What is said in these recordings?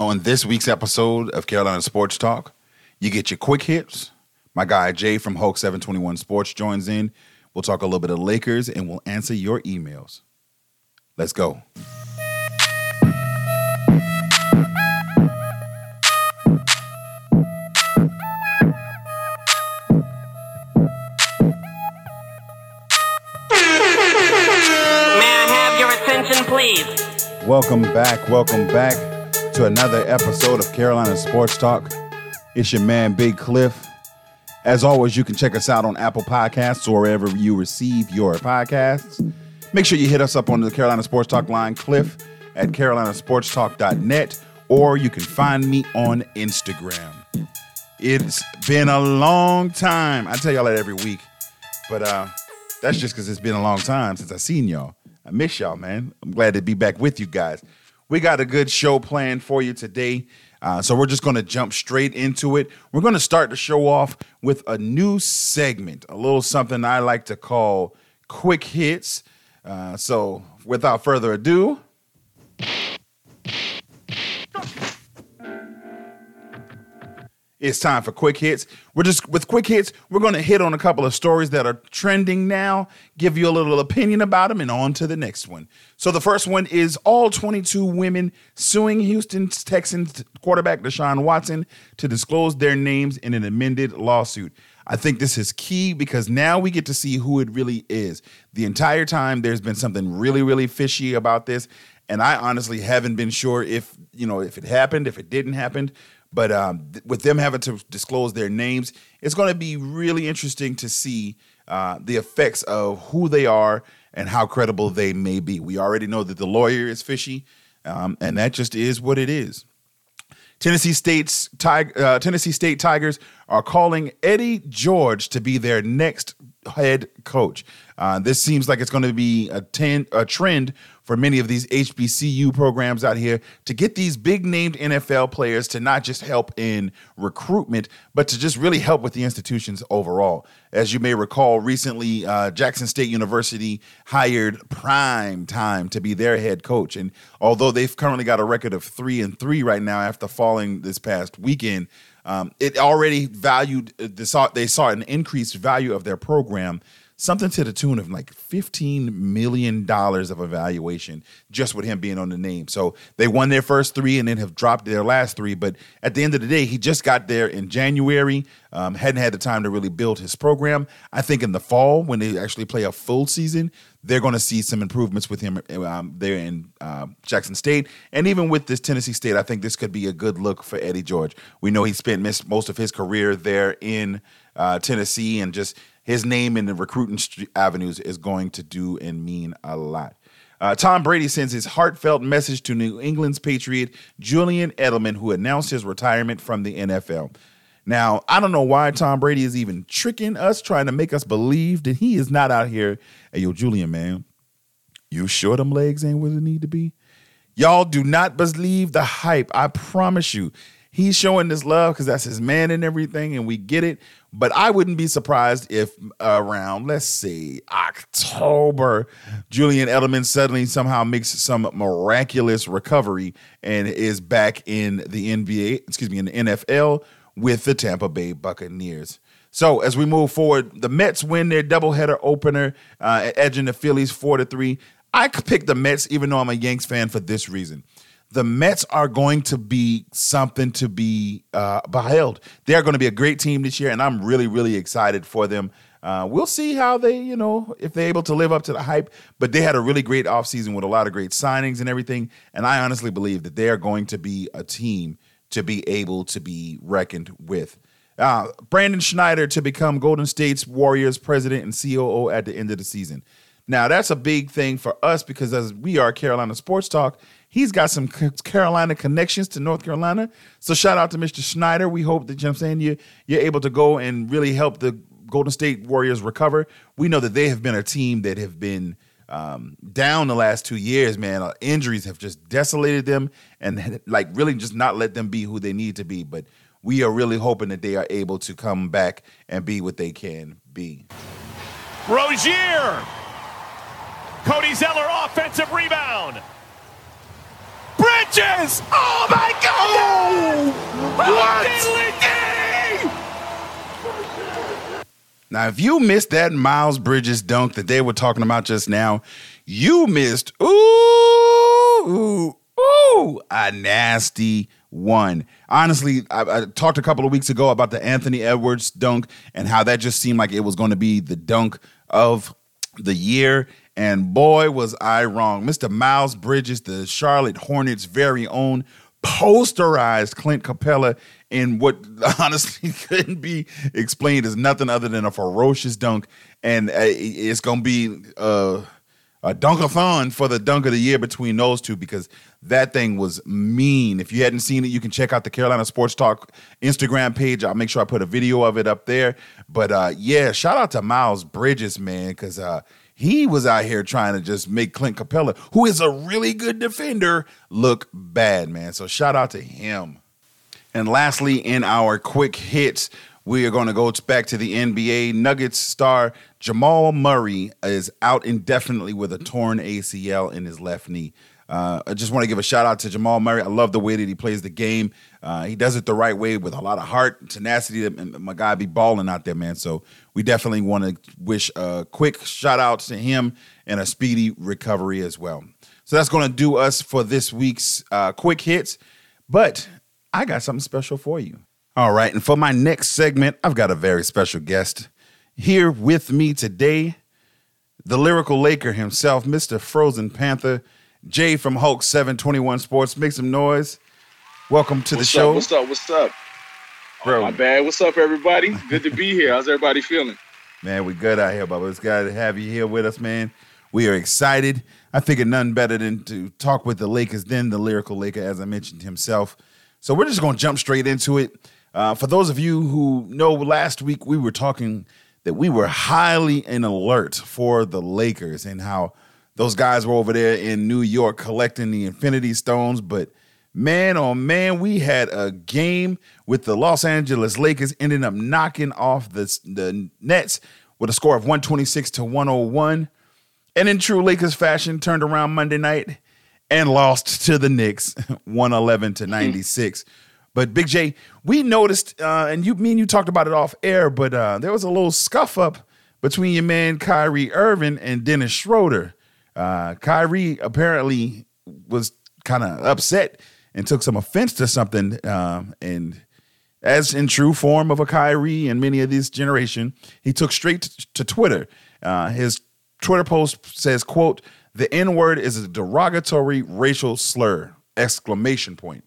On this week's episode of Carolina Sports Talk, you get your quick hits. My guy Jay from Hulk 721 Sports joins in. We'll talk a little bit of Lakers and we'll answer your emails. Let's go. May I have your attention, please? Welcome back. Welcome back to another episode of Carolina Sports Talk. It's your man, Big Cliff. As always, you can check us out on Apple Podcasts or wherever you receive your podcasts. Make sure you hit us up on the Carolina Sports Talk line, Cliff at carolinasportstalk.net, or you can find me on Instagram. It's been a long time. I tell y'all that every week, but uh, that's just because it's been a long time since I seen y'all. I miss y'all, man. I'm glad to be back with you guys. We got a good show planned for you today. Uh, so we're just going to jump straight into it. We're going to start the show off with a new segment, a little something I like to call quick hits. Uh, so without further ado, It's time for quick hits. We're just with quick hits, we're going to hit on a couple of stories that are trending now, give you a little opinion about them, and on to the next one. So the first one is all 22 women suing Houston Texans quarterback Deshaun Watson to disclose their names in an amended lawsuit. I think this is key because now we get to see who it really is. The entire time there's been something really, really fishy about this. And I honestly haven't been sure if, you know, if it happened, if it didn't happen. But um, th- with them having to disclose their names, it's going to be really interesting to see uh, the effects of who they are and how credible they may be. We already know that the lawyer is fishy, um, and that just is what it is. Tennessee State's Tig- uh, Tennessee State Tigers are calling Eddie George to be their next head coach. Uh, this seems like it's going to be a, ten- a trend for many of these HBCU programs out here to get these big named NFL players to not just help in recruitment, but to just really help with the institutions overall. As you may recall, recently uh, Jackson State University hired Prime Time to be their head coach, and although they've currently got a record of three and three right now after falling this past weekend, um, it already valued they saw they saw an increased value of their program something to the tune of like $15 million of evaluation just with him being on the name. So they won their first three and then have dropped their last three. But at the end of the day, he just got there in January, um, hadn't had the time to really build his program. I think in the fall, when they actually play a full season, they're going to see some improvements with him um, there in uh, Jackson State. And even with this Tennessee State, I think this could be a good look for Eddie George. We know he spent most of his career there in uh, Tennessee and just his name in the recruiting avenues is going to do and mean a lot. Uh, Tom Brady sends his heartfelt message to New England's Patriot Julian Edelman, who announced his retirement from the NFL. Now, I don't know why Tom Brady is even tricking us, trying to make us believe that he is not out here. Hey, yo, Julian, man, you sure them legs ain't where they need to be? Y'all do not believe the hype. I promise you. He's showing this love because that's his man and everything, and we get it. But I wouldn't be surprised if around, let's see, October, Julian Edelman suddenly somehow makes some miraculous recovery and is back in the NBA, excuse me, in the NFL with the Tampa Bay Buccaneers. So as we move forward, the Mets win their doubleheader opener, uh, edging the Phillies four to three. I could pick the Mets, even though I'm a Yanks fan, for this reason the Mets are going to be something to be uh, beheld. They're going to be a great team this year, and I'm really, really excited for them. Uh, we'll see how they, you know, if they're able to live up to the hype. But they had a really great offseason with a lot of great signings and everything. And I honestly believe that they are going to be a team to be able to be reckoned with. Uh, Brandon Schneider to become Golden State's Warriors president and COO at the end of the season. Now, that's a big thing for us because as we are Carolina Sports Talk, he's got some Carolina connections to North Carolina. So shout out to Mr. Schneider. We hope that you know I'm saying you you're able to go and really help the Golden State Warriors recover. We know that they have been a team that have been um, down the last two years, man. Uh, injuries have just desolated them and like really just not let them be who they need to be. But we are really hoping that they are able to come back and be what they can be. Rozier. Cody Zeller offensive rebound. Bridges! Oh my God! What? Now, if you missed that Miles Bridges dunk that they were talking about just now, you missed ooh, ooh, ooh, a nasty one. Honestly, I, I, talked a couple of weeks ago about the Anthony Edwards dunk and how that just seemed like it was going to be the dunk of the year. And boy, was I wrong. Mr. Miles Bridges, the Charlotte Hornets' very own, posterized Clint Capela in what honestly couldn't be explained as nothing other than a ferocious dunk. And uh, it's going to be uh, a dunkathon for the dunk of the year between those two because that thing was mean. If you hadn't seen it, you can check out the Carolina Sports Talk Instagram page. I'll make sure I put a video of it up there. But uh, yeah, shout out to Miles Bridges, man, because uh, he was out here trying to just make Clint Capela, who is a really good defender, look bad, man. So shout out to him. And lastly, in our quick hits, we are going to go back to the NBA. Nuggets star Jamal Murray is out indefinitely with a torn ACL in his left knee. Uh, I just want to give a shout out to Jamal Murray. I love the way that he plays the game. Uh, he does it the right way with a lot of heart, tenacity. And my guy be balling out there, man. So we definitely want to wish a quick shout out to him and a speedy recovery as well. So that's going to do us for this week's uh, quick hits. But I got something special for you. All right. And for my next segment, I've got a very special guest here with me today. The lyrical Laker himself, Mr. Frozen Panther. Jay from Hulk 721 Sports. Make some noise. Welcome to what's the show. Up, what's up? What's up? Bro. Oh, my bad. What's up, everybody? Good to be here. How's everybody feeling? Man, we good out here, Bubba. It's glad to have you here with us, man. We are excited. I figured nothing better than to talk with the Lakers than the lyrical Laker, as I mentioned himself. So we're just going to jump straight into it. Uh, for those of you who know, last week we were talking that we were highly in alert for the Lakers and how – those guys were over there in New York collecting the Infinity Stones, but man, oh man, we had a game with the Los Angeles Lakers ending up knocking off the, the Nets with a score of 126 to 101. And in true Lakers fashion, turned around Monday night and lost to the Knicks 111 to 96. But Big J, we noticed, uh, and you, mean you talked about it off air, but uh, there was a little scuff up between your man Kyrie Irving and Dennis Schroeder. Uh, Kyrie apparently was kind of upset and took some offense to something. Um, and as in true form of a Kyrie and many of this generation, he took straight to Twitter. Uh, his Twitter post says, "quote The N word is a derogatory racial slur!" Exclamation point.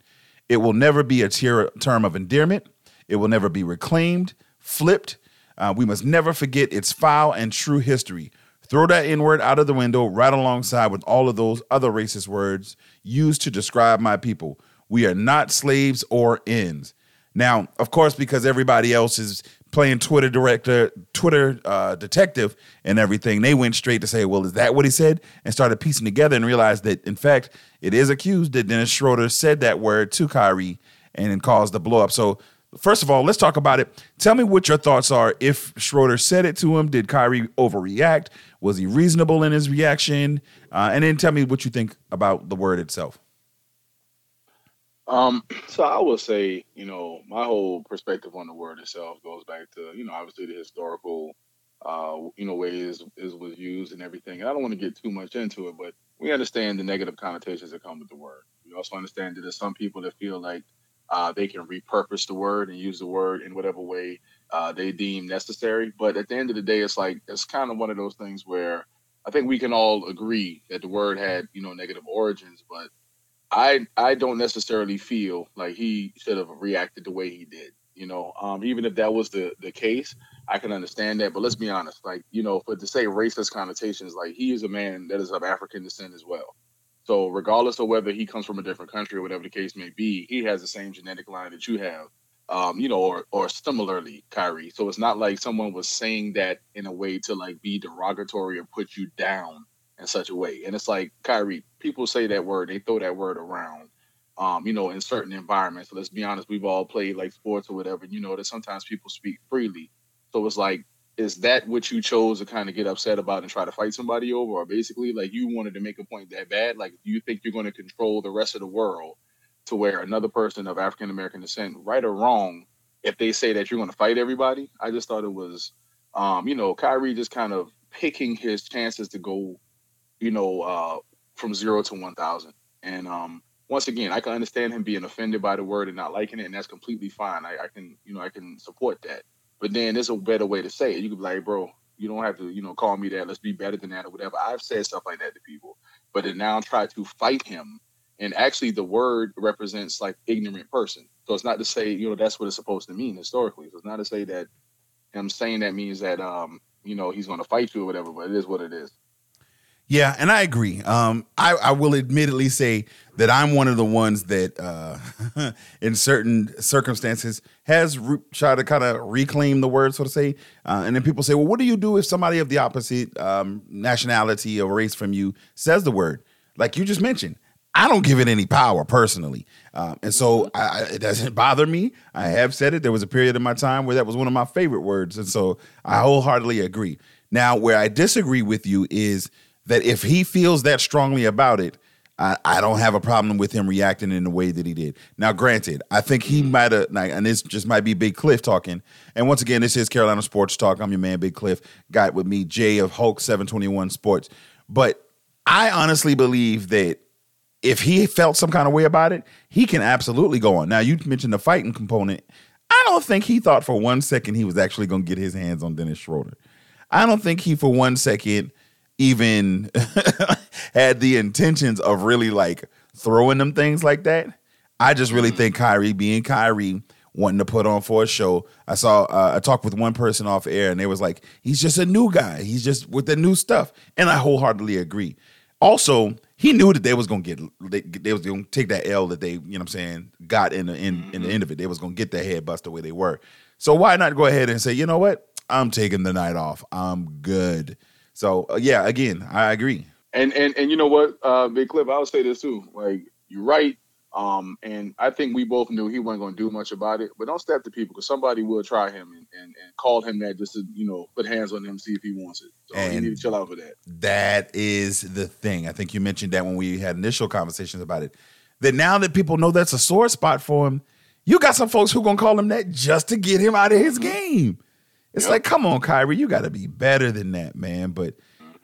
It will never be a term of endearment. It will never be reclaimed, flipped. Uh, we must never forget its foul and true history. Throw that N word out of the window right alongside with all of those other racist words used to describe my people. We are not slaves or ends. Now, of course, because everybody else is playing Twitter director, Twitter uh, detective, and everything, they went straight to say, "Well, is that what he said?" and started piecing together and realized that, in fact, it is accused that Dennis Schroeder said that word to Kyrie and it caused the blow up. So First of all, let's talk about it. Tell me what your thoughts are. If Schroeder said it to him, did Kyrie overreact? Was he reasonable in his reaction? Uh, and then tell me what you think about the word itself. Um, so I will say, you know, my whole perspective on the word itself goes back to, you know, obviously the historical, uh, you know, ways is was used and everything. And I don't want to get too much into it, but we understand the negative connotations that come with the word. We also understand that there's some people that feel like uh, they can repurpose the word and use the word in whatever way uh, they deem necessary. But at the end of the day, it's like it's kind of one of those things where I think we can all agree that the word had you know negative origins, but I I don't necessarily feel like he should have reacted the way he did. You know, um, even if that was the the case, I can understand that. But let's be honest, like you know, for to say racist connotations, like he is a man that is of African descent as well. So regardless of whether he comes from a different country or whatever the case may be, he has the same genetic line that you have. Um, you know, or or similarly, Kyrie. So it's not like someone was saying that in a way to like be derogatory or put you down in such a way. And it's like Kyrie, people say that word, they throw that word around. Um, you know, in certain environments. So let's be honest, we've all played like sports or whatever. You know that sometimes people speak freely. So it's like is that what you chose to kind of get upset about and try to fight somebody over, or basically like you wanted to make a point that bad? Like, do you think you're going to control the rest of the world to where another person of African American descent, right or wrong, if they say that you're going to fight everybody? I just thought it was, um, you know, Kyrie just kind of picking his chances to go, you know, uh, from zero to one thousand. And um, once again, I can understand him being offended by the word and not liking it, and that's completely fine. I, I can, you know, I can support that. But then there's a better way to say it. You could be like, bro, you don't have to, you know, call me that. Let's be better than that or whatever. I've said stuff like that to people, but to now try to fight him. And actually, the word represents like ignorant person. So it's not to say, you know, that's what it's supposed to mean historically. So it's not to say that him saying that means that, um, you know, he's going to fight you or whatever. But it is what it is. Yeah, and I agree. Um, I, I will admittedly say that I'm one of the ones that, uh, in certain circumstances, has re- tried to kind of reclaim the word, so to say. Uh, and then people say, "Well, what do you do if somebody of the opposite um, nationality or race from you says the word?" Like you just mentioned, I don't give it any power personally, um, and so I, it doesn't bother me. I have said it. There was a period in my time where that was one of my favorite words, and so I wholeheartedly agree. Now, where I disagree with you is that if he feels that strongly about it, I, I, don't have a problem with him reacting in the way that he did. Now, granted, I think he mm-hmm. might have, and this just might be Big Cliff talking. And once again, this is Carolina Sports Talk. I'm your man, Big Cliff. Got with me, Jay of Hulk 721 Sports. But I honestly believe that if he felt some kind of way about it, he can absolutely go on. Now, you mentioned the fighting component. I don't think he thought for one second he was actually going to get his hands on Dennis Schroeder. I don't think he for one second even had the intentions of really like throwing them things like that. I just really think Kyrie being Kyrie wanting to put on for a show. I saw uh, I talked with one person off air and they was like, he's just a new guy. He's just with the new stuff. And I wholeheartedly agree. Also, he knew that they was gonna get they, they was gonna take that L that they, you know what I'm saying, got in the in, in the end of it. They was gonna get their head bust the way they were. So why not go ahead and say, you know what? I'm taking the night off. I'm good. So uh, yeah, again, I agree. And and and you know what, uh, Big Cliff, I would say this too. Like you're right. Um, and I think we both knew he wasn't going to do much about it. But don't step to people because somebody will try him and, and, and call him that just to you know put hands on him see if he wants it. So and you need to chill out for that. That is the thing. I think you mentioned that when we had initial conversations about it. That now that people know that's a sore spot for him, you got some folks who gonna call him that just to get him out of his game. It's yep. like, come on, Kyrie, you got to be better than that, man. But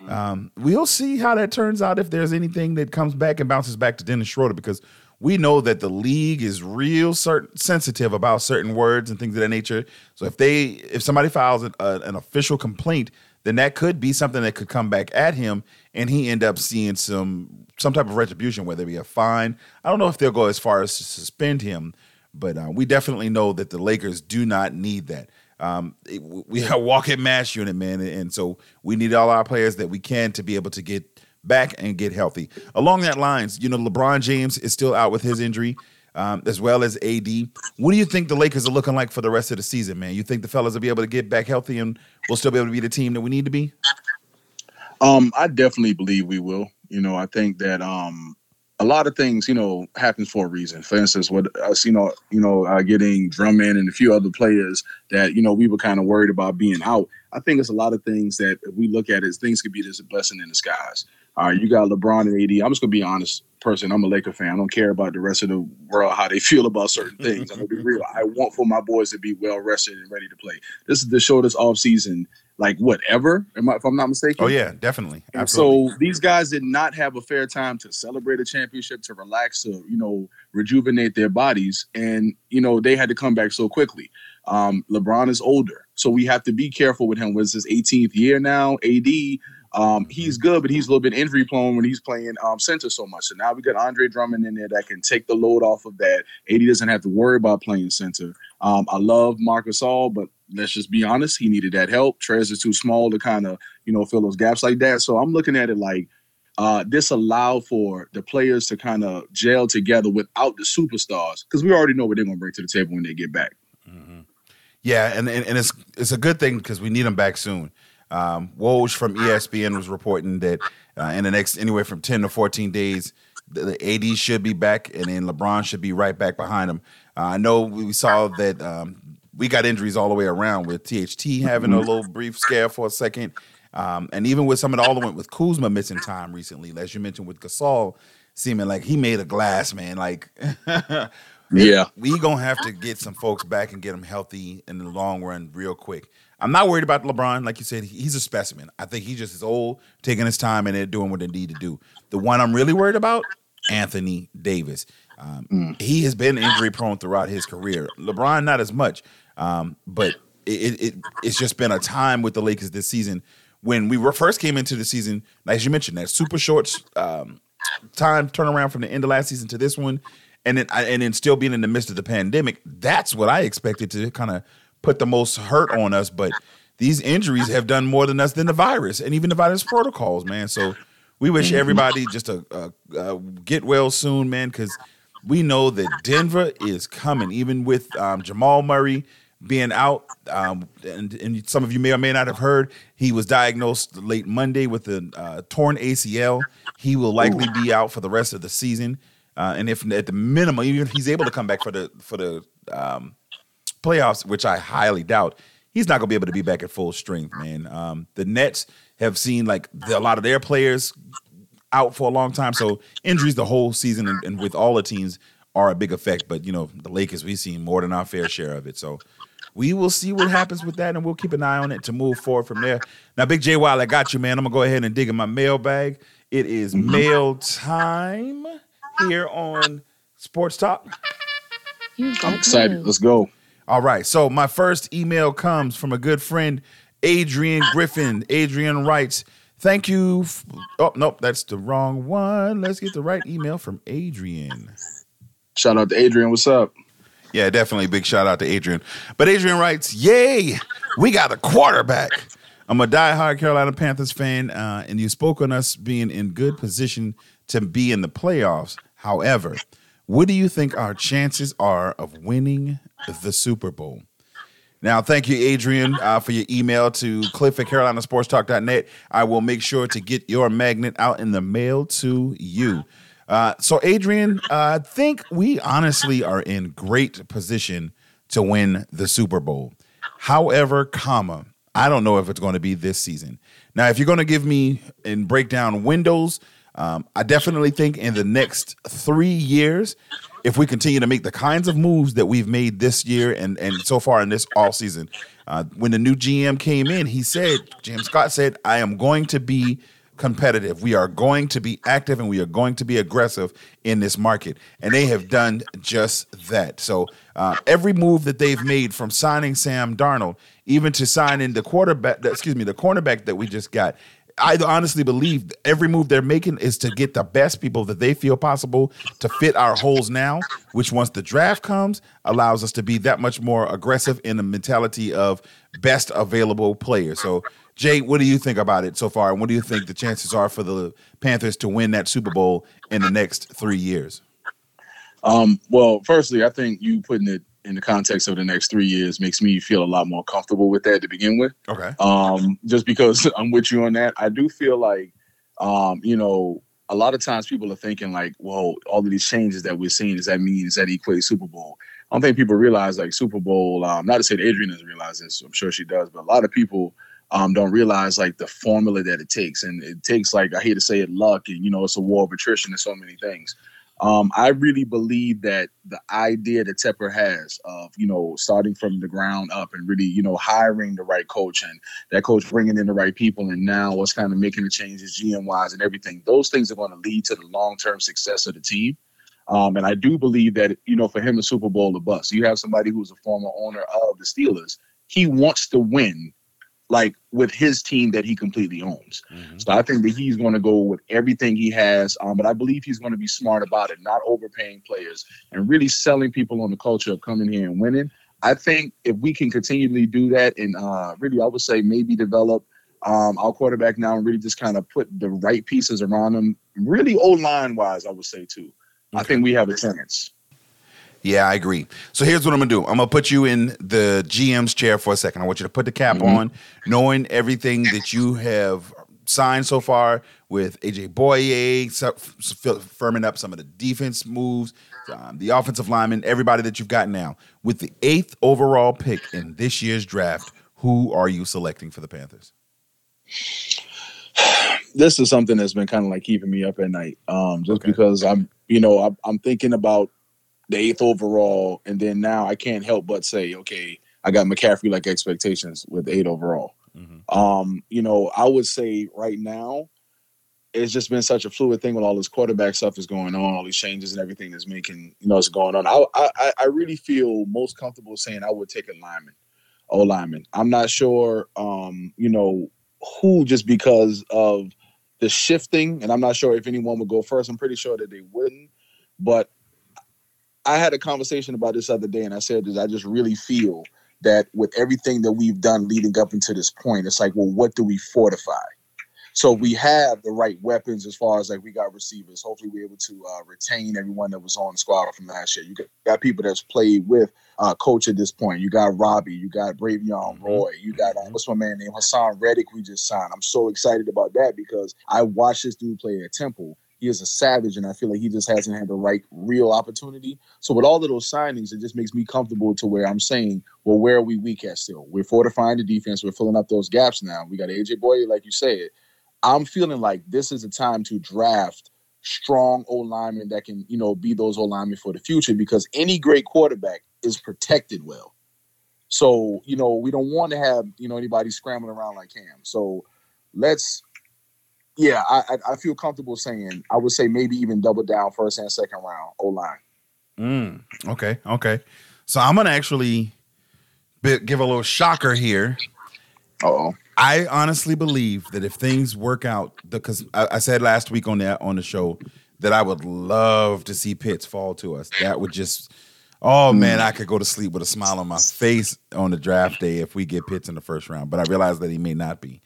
um, we'll see how that turns out if there's anything that comes back and bounces back to Dennis Schroeder because we know that the league is real certain, sensitive about certain words and things of that nature. So if they if somebody files an, uh, an official complaint, then that could be something that could come back at him, and he end up seeing some some type of retribution, whether it be a fine. I don't know if they'll go as far as to suspend him, but uh, we definitely know that the Lakers do not need that um, we are walking mass unit, man, and so we need all our players that we can to be able to get back and get healthy. Along that lines, you know, LeBron James is still out with his injury, um, as well as AD. What do you think the Lakers are looking like for the rest of the season, man? You think the fellas will be able to get back healthy and we'll still be able to be the team that we need to be? Um, I definitely believe we will. You know, I think that um, a lot of things, you know, happens for a reason. For instance, what us, you know, you know, uh, getting Drummond and a few other players that you know we were kind of worried about being out. I think it's a lot of things that we look at as things could be just a blessing in disguise. All right, you got LeBron and AD. I'm just gonna be honest, person. I'm a Laker fan. I don't care about the rest of the world how they feel about certain things. I'm gonna be real. I want for my boys to be well rested and ready to play. This is the shortest off season like whatever. If I'm not mistaken? Oh yeah, definitely. Absolutely. So these guys did not have a fair time to celebrate a championship, to relax, to you know rejuvenate their bodies, and you know they had to come back so quickly. Um, LeBron is older, so we have to be careful with him. Was his 18th year now? AD um, he's good, but he's a little bit injury prone when he's playing um, center so much. So now we got Andre Drummond in there that can take the load off of that. AD doesn't have to worry about playing center. Um, I love Marcus All, but let's just be honest, he needed that help. Trez is too small to kind of you know fill those gaps like that. So I'm looking at it like uh, this allowed for the players to kind of gel together without the superstars because we already know what they're going to bring to the table when they get back. Mm-hmm. Yeah, and, and, and it's it's a good thing because we need them back soon. Um, Woj from ESPN was reporting that uh, in the next anywhere from 10 to 14 days, the, the, AD should be back, and then LeBron should be right back behind him. Uh, I know we saw that um, we got injuries all the way around with THT having a little brief scare for a second. Um, and even with some of the all the went with Kuzma missing time recently, as you mentioned with Gasol, seeming like he made a glass man. Like, Yeah. we gonna have to get some folks back and get them healthy in the long run, real quick. I'm not worried about LeBron, like you said. He's a specimen. I think he just is old, taking his time, and they're doing what they need to do. The one I'm really worried about, Anthony Davis. Um, He has been injury prone throughout his career. LeBron, not as much, um, but it, it it's just been a time with the Lakers this season when we were first came into the season, as you mentioned, that super short um, time turnaround from the end of last season to this one, and then and then still being in the midst of the pandemic. That's what I expected to kind of put the most hurt on us. But these injuries have done more than us than the virus and even the virus protocols, man. So we wish everybody just a, a, a get well soon, man, because we know that Denver is coming, even with um, Jamal Murray being out. Um, and, and some of you may or may not have heard he was diagnosed late Monday with a uh, torn ACL. He will likely be out for the rest of the season. Uh, and if at the minimum, even if he's able to come back for the for the um, playoffs, which I highly doubt, he's not going to be able to be back at full strength, man. Um, the Nets have seen like the, a lot of their players out for a long time, so injuries the whole season and, and with all the teams are a big effect. But you know, the Lakers we've seen more than our fair share of it, so. We will see what happens with that, and we'll keep an eye on it to move forward from there. Now, Big J, while I got you, man, I'm gonna go ahead and dig in my mailbag. It is mm-hmm. mail time here on Sports Talk. I'm excited. Let's go. All right. So my first email comes from a good friend, Adrian Griffin. Adrian writes, "Thank you." f- oh nope, that's the wrong one. Let's get the right email from Adrian. Shout out to Adrian. What's up? Yeah, definitely big shout out to Adrian. But Adrian writes, "Yay, we got a quarterback." I'm a diehard Carolina Panthers fan, uh, and you spoke on us being in good position to be in the playoffs. However, what do you think our chances are of winning the Super Bowl? Now, thank you, Adrian, uh, for your email to cliff at carolinasportstalk.net. I will make sure to get your magnet out in the mail to you. Uh, so, Adrian, I think we honestly are in great position to win the Super Bowl. However, comma, I don't know if it's going to be this season. Now, if you're going to give me and break down windows, um, I definitely think in the next three years, if we continue to make the kinds of moves that we've made this year and and so far in this all season, uh, when the new GM came in, he said, James Scott said, I am going to be competitive. We are going to be active and we are going to be aggressive in this market. And they have done just that. So uh, every move that they've made from signing Sam Darnold, even to signing the quarterback, excuse me, the cornerback that we just got, I honestly believe every move they're making is to get the best people that they feel possible to fit our holes now, which once the draft comes, allows us to be that much more aggressive in the mentality of best available player. So, Jay, what do you think about it so far? And what do you think the chances are for the Panthers to win that Super Bowl in the next three years? Um, well, firstly, I think you putting it in the context of the next three years makes me feel a lot more comfortable with that to begin with. Okay. Um, just because I'm with you on that, I do feel like, um, you know, a lot of times people are thinking like, well, all of these changes that we're seeing, does that mean, does that equate Super Bowl? I don't think people realize like Super Bowl, um, not to say that Adrian doesn't realize this, I'm sure she does, but a lot of people um, don't realize like the formula that it takes. And it takes like, I hate to say it, luck and, you know, it's a war of attrition and so many things. Um, I really believe that the idea that Tepper has of, you know, starting from the ground up and really, you know, hiring the right coach and that coach bringing in the right people and now what's kind of making the changes GM wise and everything, those things are going to lead to the long term success of the team. Um, and I do believe that, you know, for him, the Super Bowl the bust. You have somebody who's a former owner of the Steelers. He wants to win like with his team that he completely owns. So I think that he's going to go with everything he has. Um, but I believe he's going to be smart about it, not overpaying players and really selling people on the culture of coming here and winning. I think if we can continually do that and uh, really, I would say maybe develop um, our quarterback now and really just kind of put the right pieces around him, really old line wise, I would say too. I think we have a chance. Yeah, I agree. So here's what I'm gonna do. I'm gonna put you in the GM's chair for a second. I want you to put the cap on, knowing everything that you have signed so far with AJ Bouye, firming up some of the defense moves, um, the offensive lineman, everybody that you've got now. With the eighth overall pick in this year's draft, who are you selecting for the Panthers? This is something that's been kind of like keeping me up at night. Um, just Okay. because I'm, you know, I'm, I'm thinking about the eighth overall, and then now I can't help but say, okay, I got McCaffrey like expectations with eight overall. Um, you know, I would say right now, it's just been such a fluid thing with all this quarterback stuff is going on, all these changes and everything that's making you know is going on. I, I I really feel most comfortable saying I would take a lineman, O lineman. I'm not sure, um, you know, who just because of the shifting, and I'm not sure if anyone would go first. I'm pretty sure that they wouldn't, but I had a conversation about this other day, and I said that I just really feel that with everything that we've done leading up into this point, it's like, well, what do we fortify? So we have the right weapons as far as like we got receivers. Hopefully, we're able to uh, retain everyone that was on the squad from last year. You got, got people that's played with uh, coach at this point. You got Robbie, you got Bravvion Roy, you got uh, what's my man named Haason Reddick. We just signed. I'm so excited about that because I watched this dude play at Temple. He is a savage, and I feel like he just hasn't had the right real opportunity. So with all of those signings, it just makes me comfortable to where I'm saying, well, where are we weak at still? We're fortifying the defense. We're filling up those gaps now. We got AJ Bouye, like you said. I'm feeling like this is a time to draft strong O linemen that can, you know, be those O linemen for the future because any great quarterback is protected well. So, you know, we don't want to have, you know, anybody scrambling around like Cam. So let's yeah, I I, I feel comfortable saying I would say maybe even double down first and second round O line. Mm, okay, okay. So I'm gonna actually give a little shocker here. Oh, I honestly believe that if things work out, because I, I said last week on that on the show that I would love to see Pitts fall to us. That would just, oh man, I could go to sleep with a smile on my face on the draft day if we get Pitts in the first round. But I realize that he may not be.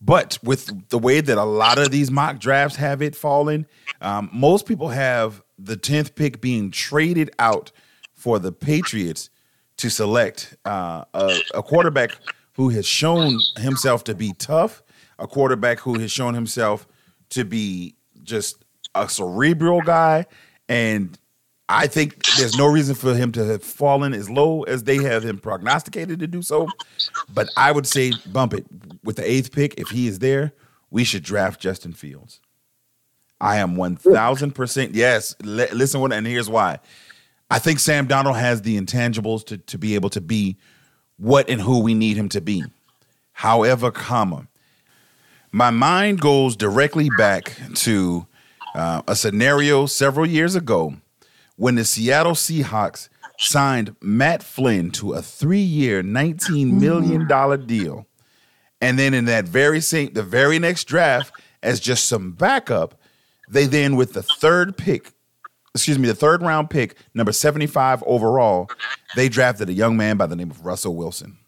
But with the way that a lot of these mock drafts have it falling, um, most people have the tenth pick being traded out for the Patriots to select uh, a, a quarterback who has shown himself to be tough, a quarterback who has shown himself to be just a cerebral guy, and I think there's no reason for him to have fallen as low as they have him prognosticated to do so. But I would say bump it with the eighth pick. If he is there, we should draft Justin Fields. I am one thousand percent yes. Li- listen, and here's why. I think Sam Darnold has the intangibles to to be able to be what and who we need him to be. However, comma, my mind goes directly back to uh, a scenario several years ago when the Seattle Seahawks signed Matt Flynn to a three-year, nineteen million mm. dollar deal, and then in that very same, the very next draft, as just some backup, they then with the third pick, excuse me, the third round pick, number seventy-five overall, they drafted a young man by the name of Russell Wilson.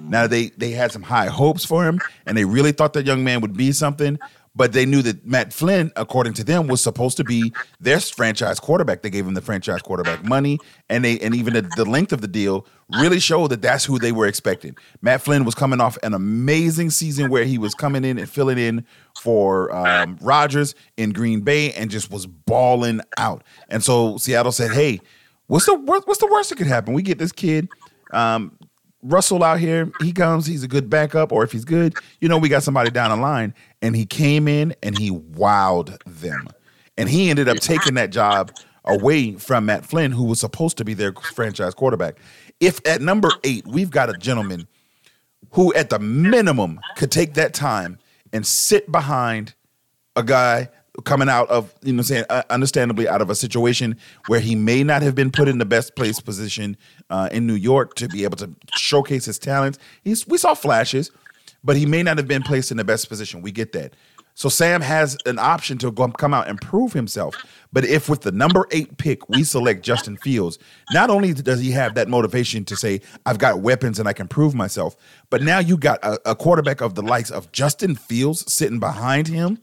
Now they they had some high hopes for him, and they really thought that young man would be something. But they knew that Matt Flynn, according to them, was supposed to be their franchise quarterback. They gave him the franchise quarterback money, and they and even the, the length of the deal really showed that that's who they were expecting. Matt Flynn was coming off an amazing season where he was coming in and filling in for um, Rodgers in Green Bay and just was balling out. And so Seattle said, "Hey, what's the what's the worst that could happen? We get this kid." Um, Russell out here, he comes, he's a good backup, or if he's good, you know, we got somebody down the line. And he came in and he wowed them. And he ended up taking that job away from Matt Flynn, who was supposed to be their franchise quarterback. If at number eight, we've got a gentleman who, at the minimum, could take that time and sit behind a guy coming out of you know saying uh, understandably out of a situation where he may not have been put in the best place position uh, in New York to be able to showcase his talents. He's we saw flashes, but he may not have been placed in the best position. We get that. So Sam has an option to go, come out and prove himself. But if with the number eight pick we select Justin Fields, not only does he have that motivation to say I've got weapons and I can prove myself, but now you got a, a quarterback of the likes of Justin Fields sitting behind him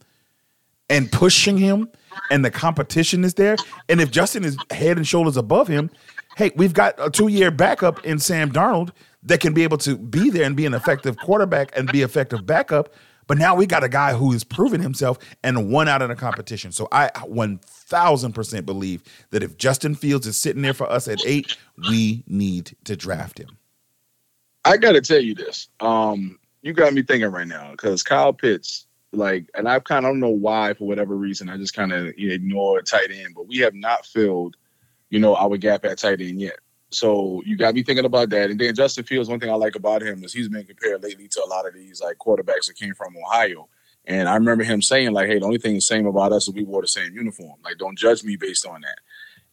and pushing him and the competition is there. And if Justin is head and shoulders above him, hey, we've got a two year backup in Sam Darnold that can be able to be there and be an effective quarterback and be effective backup. But now we got a guy who has proven himself and won out in a competition. So I 1000% believe that if Justin Fields is sitting there for us at eight, we need to draft him. I got to tell you this. Um, you got me thinking right now because Kyle Pitts, like, and I kind of don't know why, for whatever reason, I just kind of ignore tight end, but we have not filled, you know, our gap at tight end yet. So you got me thinking about that. And then Justin Fields, one thing I like about him is he's been compared lately to a lot of these like quarterbacks that came from Ohio. And I remember him saying, like, hey, the only thing the same about us is we wore the same uniform. Like, don't judge me based on that.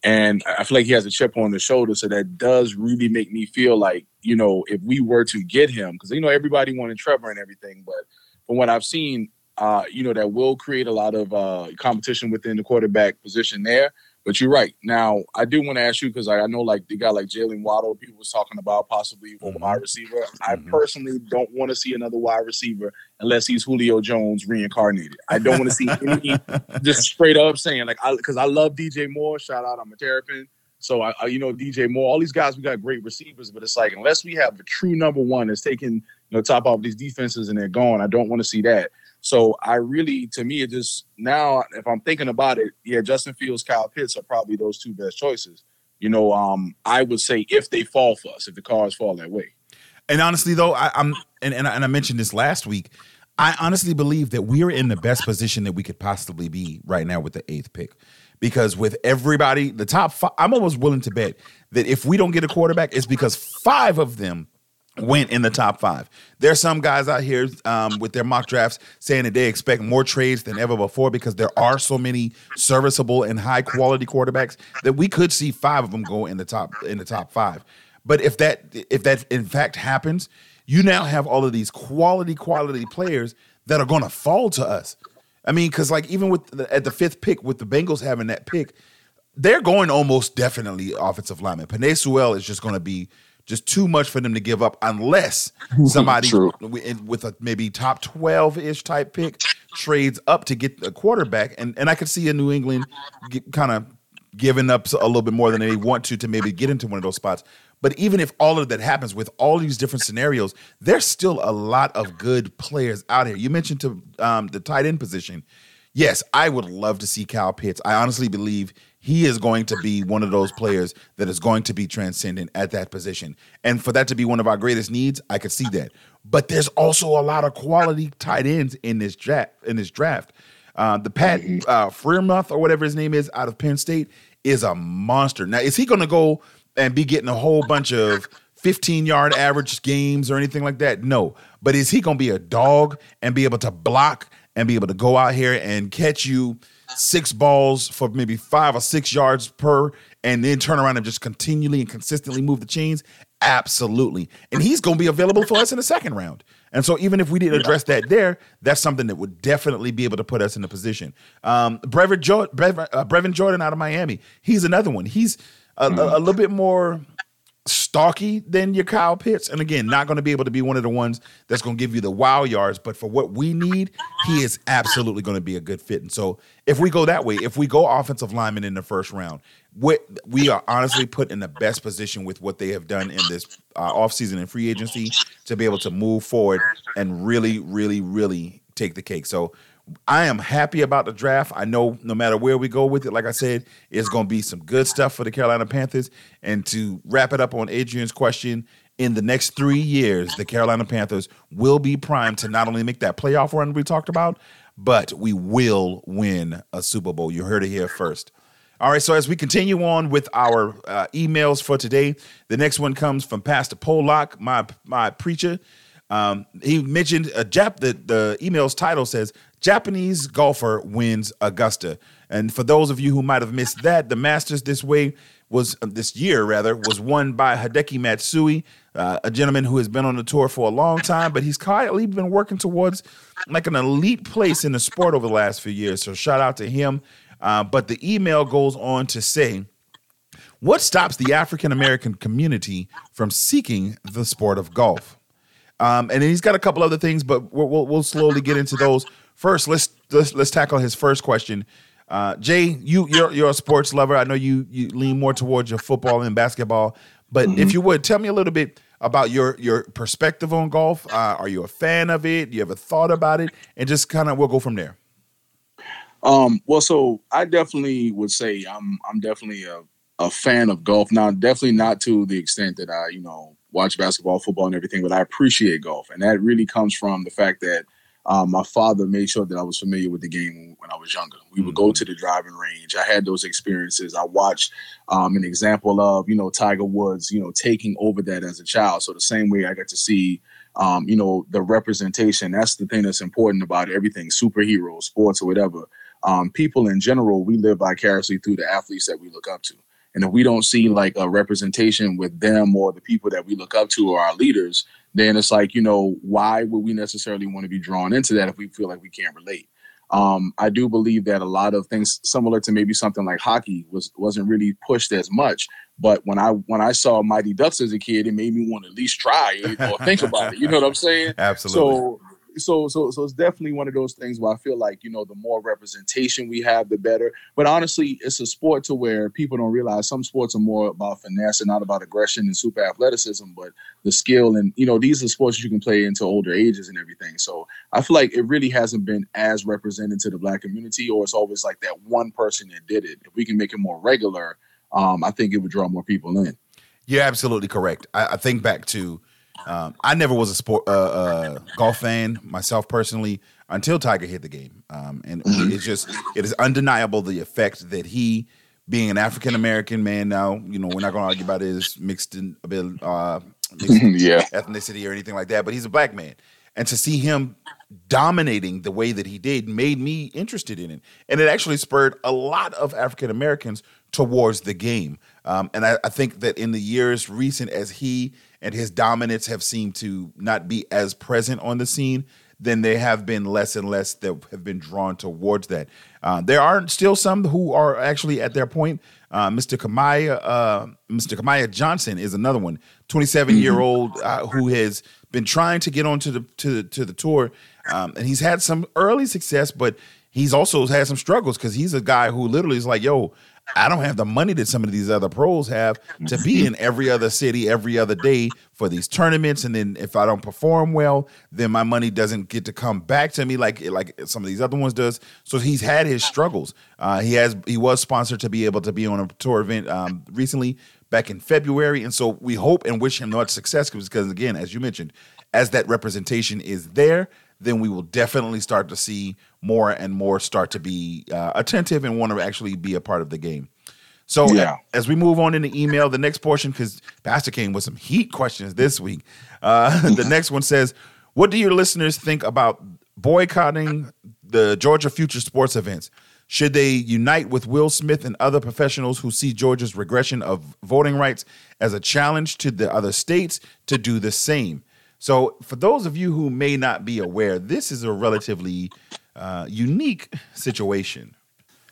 And I feel like he has a chip on the shoulder. So that does really make me feel like, you know, if we were to get him, because, you know, everybody wanted Trevor and everything. But from what I've seen, uh, you know, that will create a lot of uh, competition within the quarterback position there. But you're right. Now, I do want to ask you because I, I, know like the guy like Jaylen Waddle, people was talking about possibly a mm-hmm. wide receiver. I mm-hmm. personally don't want to see another wide receiver unless he's Julio Jones reincarnated. I don't want to see any just straight up saying like I because I love DJ Moore. Shout out, I'm a Terrapin. So I, I, you know, DJ Moore, all these guys, we got great receivers, but it's like unless we have a true number one that's taking you know top off these defenses and they're gone, I don't want to see that. So I really, to me, it just now, if I'm thinking about it, yeah, Justin Fields, Kyle Pitts are probably those two best choices. You know, um, I would say if they fall for us, if the cars fall that way. And honestly, though, I, am and, and I, mentioned this last week. I honestly believe that we are in the best position that we could possibly be right now with the eighth pick. Because with everybody, the top five, I'm almost willing to bet that if we don't get a quarterback, it's because five of them went in the top five. There's some guys out here um, with their mock drafts saying that they expect more trades than ever before because there are so many serviceable and high quality quarterbacks that we could see five of them go in the top in the top five. But if that if that in fact happens, you now have all of these quality quality players that are going to fall to us. I mean, because like even with the, at the fifth pick with the Bengals having that pick, they're going almost definitely offensive lineman. Penei Sewell is just going to be just too much for them to give up unless somebody with a maybe top 12 ish type pick trades up to get a quarterback. And, and I could see a New England kind of giving up a little bit more than they want to to maybe get into one of those spots. But even if all of that happens with all these different scenarios, there's still a lot of good players out here. You mentioned to um, the tight end position. Yes, I would love to see Kyle Pitts. I honestly believe he is going to be one of those players that is going to be transcendent at that position. And for that to be one of our greatest needs, I could see that. But there's also a lot of quality tight ends in this draft. In this draft, uh, the Pat uh, Freiermuth or whatever his name is out of Penn State is a monster. Now, is he going to go and be getting a whole bunch of 15 yard average games or anything like that? No. But is he going to be a dog and be able to block and be able to go out here and catch you? Six balls for maybe five or six yards per, and then turn around and just continually and consistently move the chains? Absolutely. And he's going to be available for us in the second round. And so, even if we didn't address that there, that's something that would definitely be able to put us in a position. Um, Brevin, jo- Brevin, uh, Brevin Jordan out of Miami, he's another one. He's a, a, a little bit more stocky than your Kyle Pitts. And again, not going to be able to be one of the ones that's going to give you the wow yards. But for what we need, he is absolutely going to be a good fit. And so if we go that way, if we go offensive lineman in the first round, we, we are honestly put in the best position with what they have done in this uh, offseason and free agency to be able to move forward and really, really, really take the cake. So I am happy about the draft. I know no matter where we go with it, like I said, it's going to be some good stuff for the Carolina Panthers. And to wrap it up on Adrian's question, in the next three years, the Carolina Panthers will be primed to not only make that playoff run we talked about, but we will win a Super Bowl. You heard it here first. All right, so as we continue on with our uh, emails for today, the next one comes from Pastor Pollock, my my preacher. Um, he mentioned a Jap. The the email's title says Japanese golfer wins Augusta. And for those of you who might have missed that, the Masters this way was uh, this year rather was won by Hideki Matsui, uh, a gentleman who has been on the tour for a long time, but he's quietly been working towards like an elite place in the sport over the last few years. So shout out to him. Uh, but the email goes on to say, what stops the African American community from seeking the sport of golf? Um, and then he's got a couple other things, but we'll, we'll, we'll slowly get into those. First, let's let's let's tackle his first question. Uh, Jay, you you're you're a sports lover. I know you you lean more towards your football and basketball, but mm-hmm. if you would tell me a little bit about your your perspective on golf? Uh, are you a fan of it? You ever thought about it? And just kind of we'll go from there. Um, well, so I definitely would say I'm I'm definitely a, a fan of golf. Now, definitely not to the extent that I, you know, watch basketball, football, and everything, but I appreciate golf. And that really comes from the fact that um, my father made sure that I was familiar with the game when I was younger. We would go Mm-hmm. to the driving range. I had those experiences. I watched um, an example of, you know, Tiger Woods, you know, taking over that as a child. So the same way I got to see, um, you know, the representation. That's the thing that's important about everything, superheroes, sports, or whatever. Um, people in general, we live vicariously through the athletes that we look up to. And if we don't see like a representation with them or the people that we look up to or our leaders, then it's like, you know, why would we necessarily want to be drawn into that if we feel like we can't relate? Um, I do believe that a lot of things similar to maybe something like hockey was wasn't really pushed as much. But when I when I saw Mighty Ducks as a kid, it made me want to at least try it or think about it. You know what I'm saying? Absolutely. So so so so it's definitely one of those things where I feel like you know the more representation we have, the better. But honestly, it's a sport to where people don't realize some sports are more about finesse and not about aggression and super athleticism, but the skill and you know these are sports you can play into older ages and everything. So I feel like it really hasn't been as represented to the black community, or it's always like that one person that did it. If we can make it more regular, um, I think it would draw more people in. You're absolutely correct. I, I think back to um, I never was a sport uh, uh, golf fan myself personally until Tiger hit the game, um, and it's just it is undeniable the effect that he, being an African American man now, you know, we're not going to argue about his mixed in a bit uh, mixed yeah. ethnicity or anything like that, but he's a black man. And to see him dominating the way that he did made me interested in it. And it actually spurred a lot of African Americans towards the game. Um, and I, I think that in the years recent, as he and his dominance have seemed to not be as present on the scene, then there have been less and less that have been drawn towards that. Uh, there are still some who are actually at their point. Uh, Mr. Kamaiu, uh, Mr. Kamaiu Johnson is another one, 27 year old uh, who has been trying to get onto the to to the tour, um, and he's had some early success, but he's also had some struggles because he's a guy who literally is like, "Yo, I don't have the money that some of these other pros have to be in every other city every other day for these tournaments, and then if I don't perform well, then my money doesn't get to come back to me like like some of these other ones does. So he's had his struggles. Uh, he has he was sponsored to be able to be on a tour event um, recently back in February, and so we hope and wish him much success because again, as you mentioned, as that representation is there, then we will definitely start to see more and more start to be uh, attentive and want to actually be a part of the game. So Yeah. as we move on in the email, the next portion, because Pastor came with some heat questions this week. Uh, the next one says, "What do your listeners think about boycotting the Georgia Future Sports events? Should they unite with Will Smith and other professionals who see Georgia's regression of voting rights as a challenge to the other states to do the same?" So, for those of you who may not be aware, this is a relatively uh, unique situation.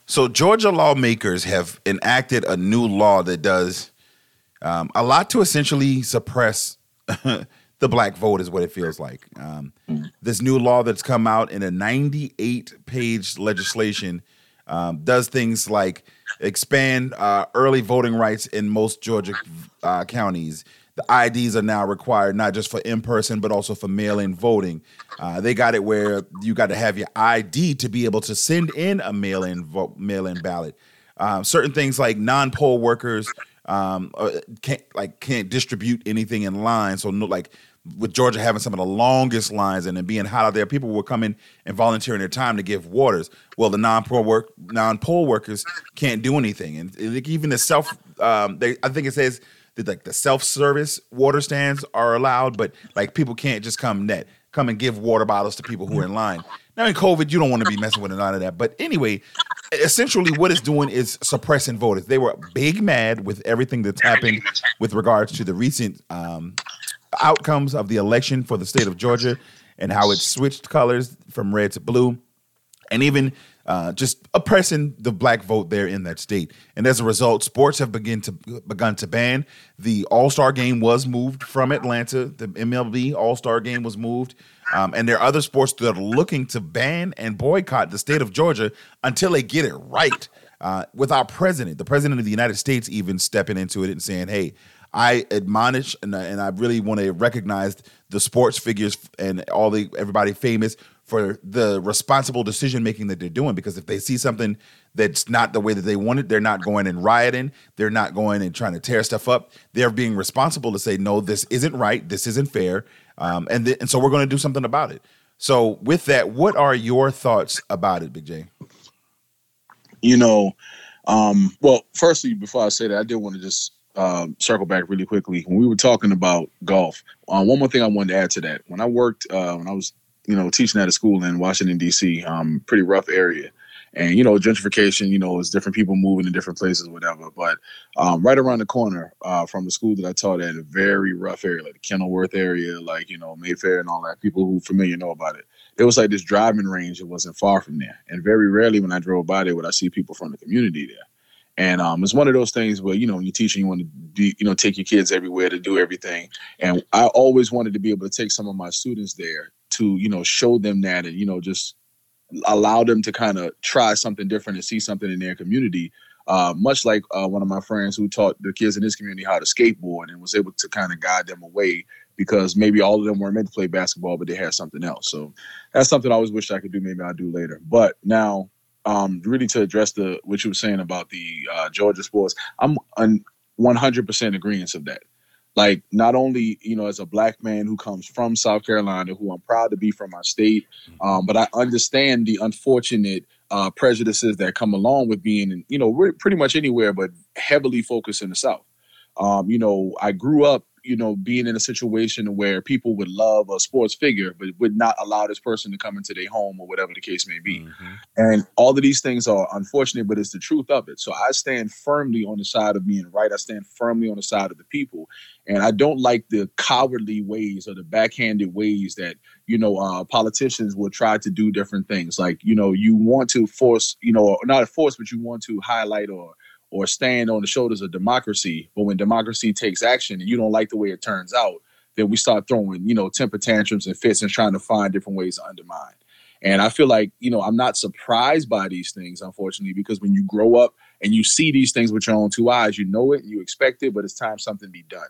So, Georgia lawmakers have enacted a new law that does um, a lot to essentially suppress the black vote, is what it feels like. Um, this new law that's come out in a 98 page legislation um, does things like expand uh, early voting rights in most Georgia uh, counties. The IDs are now required not just for in person, but also for mail in voting. Uh, they got it where you got to have your ID to be able to send in a mail in vote, mail in ballot. Um, certain things like non poll workers um, uh, can't like can't distribute anything in line. So no, like with Georgia having some of the longest lines and it being hot out there, people were coming and volunteering their time to give waters. Well, the non poll work non poll workers can't do anything, and even the self um, they I think it says that like the self service water stands are allowed, but like people can't just come net come and give water bottles to people who are in line. Now in COVID, you don't want to be messing with a lot of that. But anyway, essentially what it's doing is suppressing voters. They were big mad with everything that's happened with regards to the recent um, outcomes of the election for the state of Georgia and how it switched colors from red to blue and even uh, just oppressing the black vote there in that state. And as a result, sports have begin to begun to ban. The All Star game was moved from Atlanta. The MLB All Star game was moved, um, and there are other sports that are looking to ban and boycott the state of Georgia until they get it right. Uh, with our president, the president of the United States, even stepping into it and saying, "Hey." I admonish and and I really want to recognize the sports figures and all the everybody famous for the responsible decision making that they're doing because if they see something that's not the way that they want it they're not going and rioting they're not going and trying to tear stuff up they're being responsible to say no this isn't right this isn't fair um, and, th- and so we're going to do something about it. So with that what are your thoughts about it big j? You know um, well firstly before i say that i did want to just um, circle back really quickly. When we were talking about golf. Uh, one more thing I wanted to add to that: when I worked, uh, when I was, you know, teaching at a school in Washington D.C., um, pretty rough area, and you know, gentrification, you know, is different people moving to different places, whatever. But um, right around the corner uh, from the school that I taught at, a very rough area, like the Kenilworth area, like you know, Mayfair and all that. People who familiar know about it. It was like this driving range. It wasn't far from there, and very rarely when I drove by there would I see people from the community there. And um, it's one of those things where you know when you're teaching, you want to be, you know take your kids everywhere to do everything. And I always wanted to be able to take some of my students there to you know show them that and you know just allow them to kind of try something different and see something in their community. Uh, much like uh, one of my friends who taught the kids in his community how to skateboard and was able to kind of guide them away because maybe all of them weren't meant to play basketball, but they had something else. So that's something I always wish I could do. Maybe I'll do later. But now um, really to address the what you were saying about the uh, Georgia sports, I'm on 100% agreement of that. Like, not only you know, as a black man who comes from South Carolina, who I'm proud to be from my state, um, but I understand the unfortunate uh, prejudices that come along with being, in, you know, we're pretty much anywhere, but heavily focused in the South. Um, you know, I grew up you know, being in a situation where people would love a sports figure, but would not allow this person to come into their home or whatever the case may be. Mm-hmm. And all of these things are unfortunate, but it's the truth of it. So I stand firmly on the side of being right. I stand firmly on the side of the people. And I don't like the cowardly ways or the backhanded ways that, you know, uh, politicians will try to do different things. Like, you know, you want to force, you know, not force, but you want to highlight or or stand on the shoulders of democracy. But when democracy takes action and you don't like the way it turns out, then we start throwing, you know, temper tantrums and fits and trying to find different ways to undermine. And I feel like, you know, I'm not surprised by these things, unfortunately, because when you grow up and you see these things with your own two eyes, you know it and you expect it, but it's time something be done.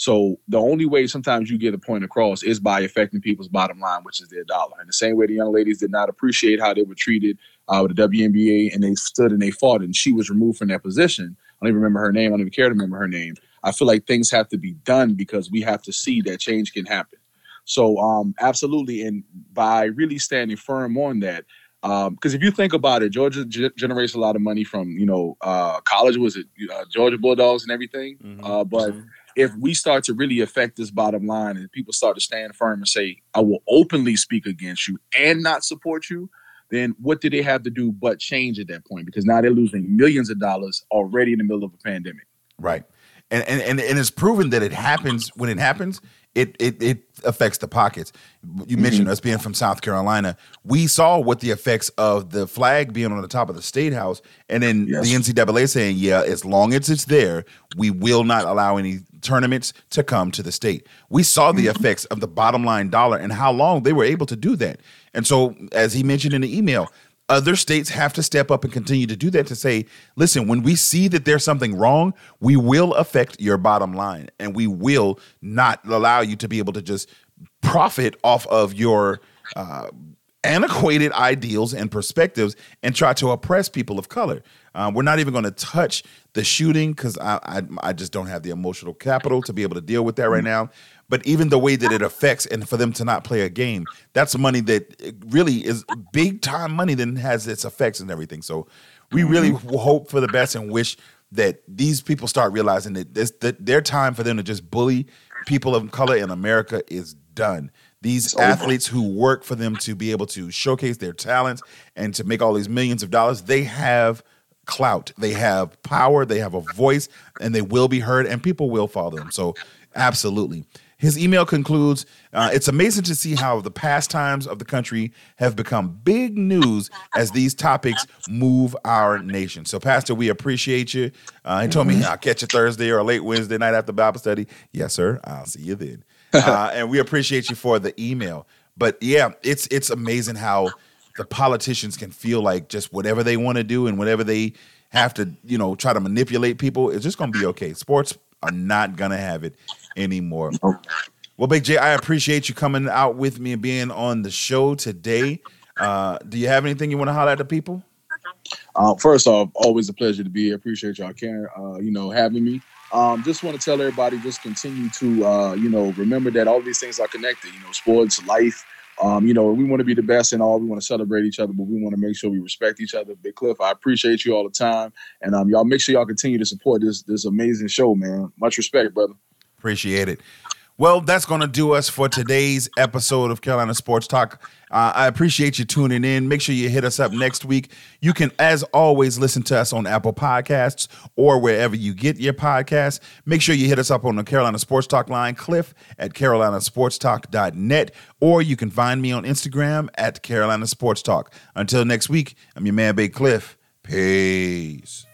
So the only way sometimes you get a point across is by affecting people's bottom line, which is their dollar. And the same way the young ladies did not appreciate how they were treated uh, with the WNBA and they stood and they fought and she was removed from that position. I don't even remember her name. I don't even care to remember her name. I feel like things have to be done because we have to see that change can happen. So um, absolutely, and by really standing firm on that, because um, if you think about it, Georgia g- generates a lot of money from you know uh, college. Was it uh, Georgia Bulldogs and everything? Mm-hmm. Uh, but mm-hmm if we start to really affect this bottom line and people start to stand firm and say, I will openly speak against you and not support you, then what do they have to do but change at that point? Because now they're losing millions of dollars already in the middle of a pandemic. Right. And and and, and it's proven that it happens when it happens, it it it affects the pockets. You mentioned mm-hmm. us being from South Carolina. We saw what the effects of the flag being on the top of the state house, and then yes. the NCAA saying, "Yeah, as long as it's there, we will not allow any tournaments to come to the state." We saw the mm-hmm. effects of the bottom line dollar and how long they were able to do that. And so, as he mentioned in the email, other states have to step up and continue to do that to say, listen, when we see that there's something wrong, we will affect your bottom line and we will not allow you to be able to just profit off of your uh, antiquated ideals and perspectives and try to oppress people of color. Uh, we're not even going to touch the shooting because I, I, I just don't have the emotional capital to be able to deal with that right now. But even the way that it affects and for them to not play a game, that's money that really is big time money that has its effects and everything. So we really mm-hmm. hope for the best and wish that these people start realizing that this that their time for them to just bully people of color in America is done. These athletes who work for them to be able to showcase their talents and to make all these millions of dollars, they have clout, they have power, they have a voice, and they will be heard, and people will follow them. So, absolutely. His email concludes uh, It's amazing to see how the pastimes of the country have become big news as these topics move our nation. So, Pastor, we appreciate you. Uh, he told me I'll catch you Thursday or a late Wednesday night after Bible study. Yes, sir. I'll see you then. Uh, and we appreciate you for the email. But yeah, it's it's amazing how the politicians can feel like just whatever they want to do and whatever they have to, you know, try to manipulate people, it's just going to be okay. Sports are not gonna have it anymore. Well, Big J, I appreciate you coming out with me and being on the show today. Uh, do you have anything you want to holler at the people? Uh, first off, always a pleasure to be here. Appreciate y'all caring, uh, you know, having me. Um, just want to tell everybody, just continue to, uh, you know, remember that all these things are connected. You know, sports, life. Um, you know, we want to be the best in all. We want to celebrate each other, but we want to make sure we respect each other. Big Cliff, I appreciate you all the time, and um, y'all make sure y'all continue to support this this amazing show, man. Much respect, brother. Appreciate it. Well, that's going to do us for today's episode of Carolina Sports Talk. Uh, I appreciate you tuning in. Make sure you hit us up next week. You can, as always, listen to us on Apple Podcasts or wherever you get your podcasts. Make sure you hit us up on the Carolina Sports Talk line, Cliff at carolinasportstalk.net, or you can find me on Instagram at Carolina Sports Talk. Until next week, I'm your man, Big Cliff. Peace.